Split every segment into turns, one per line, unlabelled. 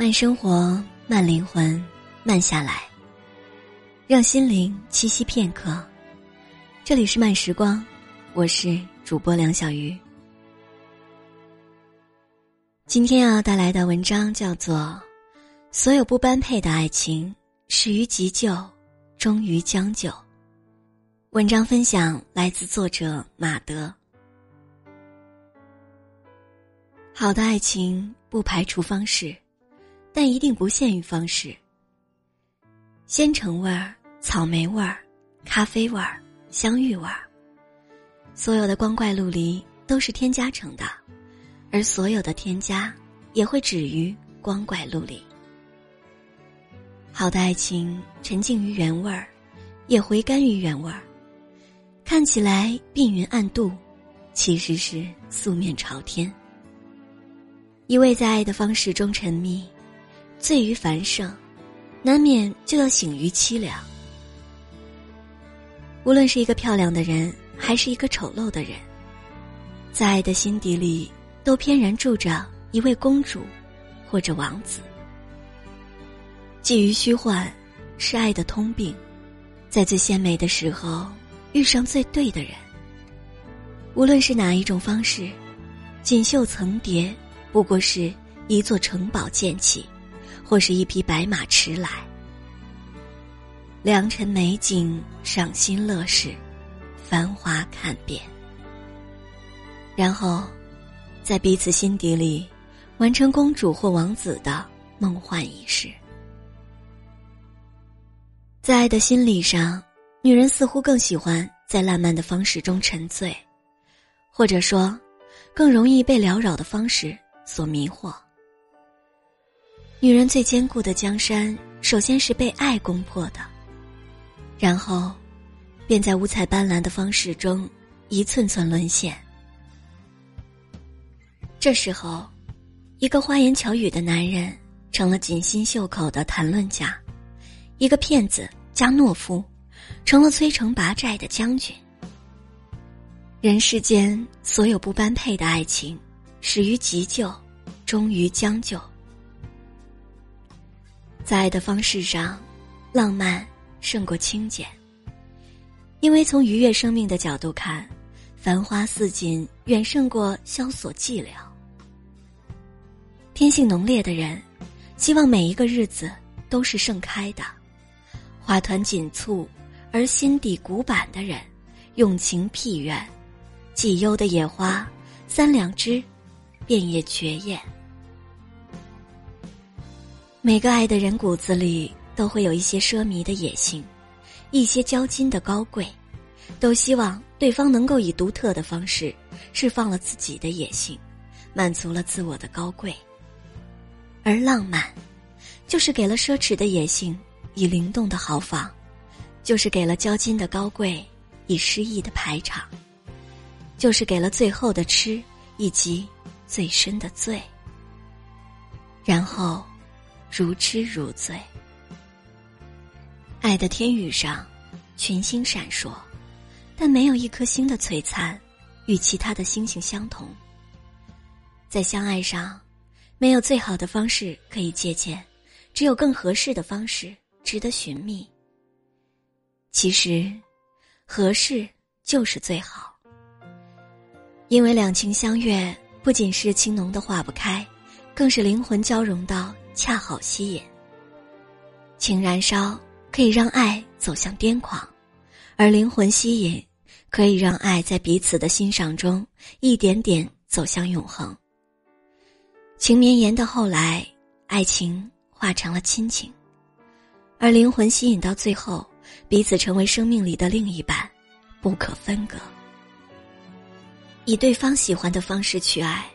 慢生活，慢灵魂，慢下来，让心灵栖息片刻。这里是慢时光，我是主播梁小鱼。今天要带来的文章叫做《所有不般配的爱情始于急救，终于将就》。文章分享来自作者马德。好的爱情不排除方式。但一定不限于方式。鲜橙味儿、草莓味儿、咖啡味儿、香芋味儿，所有的光怪陆离都是添加成的，而所有的添加也会止于光怪陆离。好的爱情沉浸于原味儿，也回甘于原味儿，看起来碧云暗度，其实是素面朝天。一味在爱的方式中沉迷。醉于繁盛，难免就要醒于凄凉。无论是一个漂亮的人，还是一个丑陋的人，在爱的心底里，都偏然住着一位公主，或者王子。觊觎虚幻，是爱的通病。在最鲜美的时候，遇上最对的人。无论是哪一种方式，锦绣层叠，不过是一座城堡建起。或是一匹白马驰来，良辰美景，赏心乐事，繁华看遍，然后，在彼此心底里，完成公主或王子的梦幻仪式。在爱的心理上，女人似乎更喜欢在浪漫的方式中沉醉，或者说，更容易被缭绕的方式所迷惑。女人最坚固的江山，首先是被爱攻破的，然后，便在五彩斑斓的方式中一寸寸沦陷。这时候，一个花言巧语的男人成了锦心绣口的谈论家，一个骗子加懦夫，成了摧城拔寨的将军。人世间所有不般配的爱情，始于急救，终于将就。在爱的方式上，浪漫胜过清简。因为从愉悦生命的角度看，繁花似锦远胜过萧索寂寥。天性浓烈的人，希望每一个日子都是盛开的，花团锦簇；而心底古板的人，用情僻远，既幽的野花三两枝，便也绝艳。每个爱的人骨子里都会有一些奢靡的野性，一些交金的高贵，都希望对方能够以独特的方式释放了自己的野性，满足了自我的高贵。而浪漫，就是给了奢侈的野性以灵动的豪放，就是给了交金的高贵以诗意的排场，就是给了最后的痴以及最深的醉。然后。如痴如醉，爱的天宇上，群星闪烁，但没有一颗星的璀璨与其他的星星相同。在相爱上，没有最好的方式可以借鉴，只有更合适的方式值得寻觅。其实，合适就是最好，因为两情相悦不仅是情浓的化不开，更是灵魂交融到。恰好吸引，情燃烧可以让爱走向癫狂，而灵魂吸引可以让爱在彼此的欣赏中一点点走向永恒。情绵延的后来，爱情化成了亲情，而灵魂吸引到最后，彼此成为生命里的另一半，不可分割。以对方喜欢的方式去爱，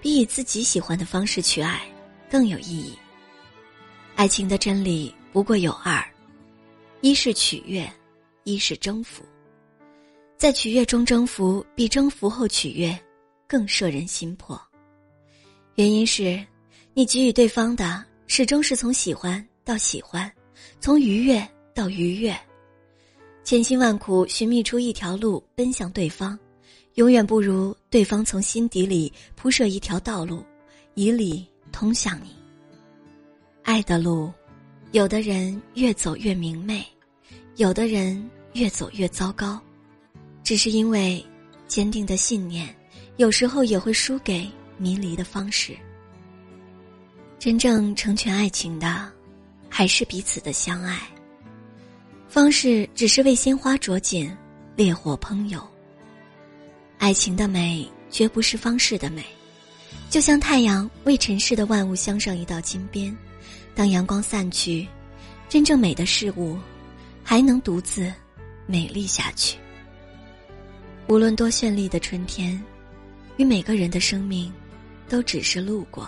比以自己喜欢的方式去爱。更有意义。爱情的真理不过有二：一是取悦，一是征服。在取悦中征服，比征服后取悦更摄人心魄。原因是，你给予对方的始终是从喜欢到喜欢，从愉悦到愉悦，千辛万苦寻觅出一条路奔向对方，永远不如对方从心底里铺设一条道路，以礼。通向你，爱的路，有的人越走越明媚，有的人越走越糟糕，只是因为坚定的信念，有时候也会输给迷离的方式。真正成全爱情的，还是彼此的相爱。方式只是为鲜花着锦，烈火烹油。爱情的美，绝不是方式的美，就像太阳为尘世的万物镶上一道金边。当阳光散去，真正美的事物，还能独自美丽下去。无论多绚丽的春天，与每个人的生命，都只是路过；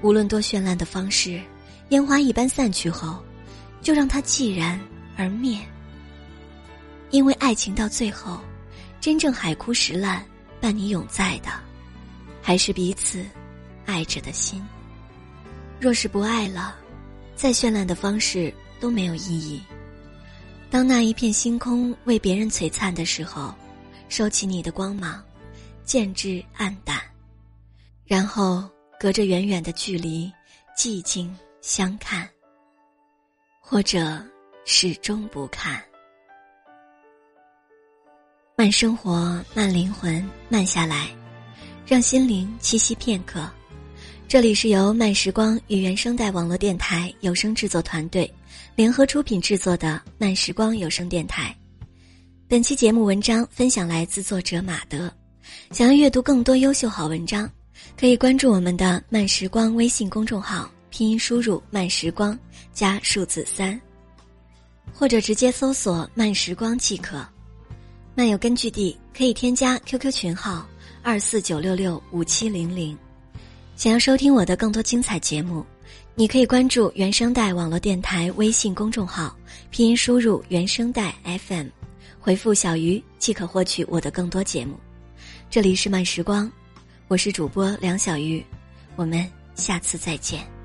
无论多绚烂的方式，烟花一般散去后，就让它寂然而灭。因为爱情到最后，真正海枯石烂伴你永在的，还是彼此爱着的心。若是不爱了，再绚烂的方式都没有意义。当那一片星空为别人璀璨的时候，收起你的光芒，渐至暗淡，然后隔着远远的距离，寂静相看，或者始终不看。慢生活，慢灵魂，慢下来，让心灵栖息片刻。这里是由慢时光与原声带网络电台有声制作团队联合出品制作的慢时光有声电台。本期节目文章分享来自作者马德。想要阅读更多优秀好文章，可以关注我们的慢时光微信公众号，拼音输入“慢时光”加数字三，或者直接搜索“慢时光”即可。漫游根据地可以添加 QQ 群号二四九六六五七零零。想要收听我的更多精彩节目，你可以关注原声带网络电台微信公众号，拼音输入“原声带 FM”，回复“小鱼”即可获取我的更多节目。这里是慢时光，我是主播梁小鱼，我们下次再见。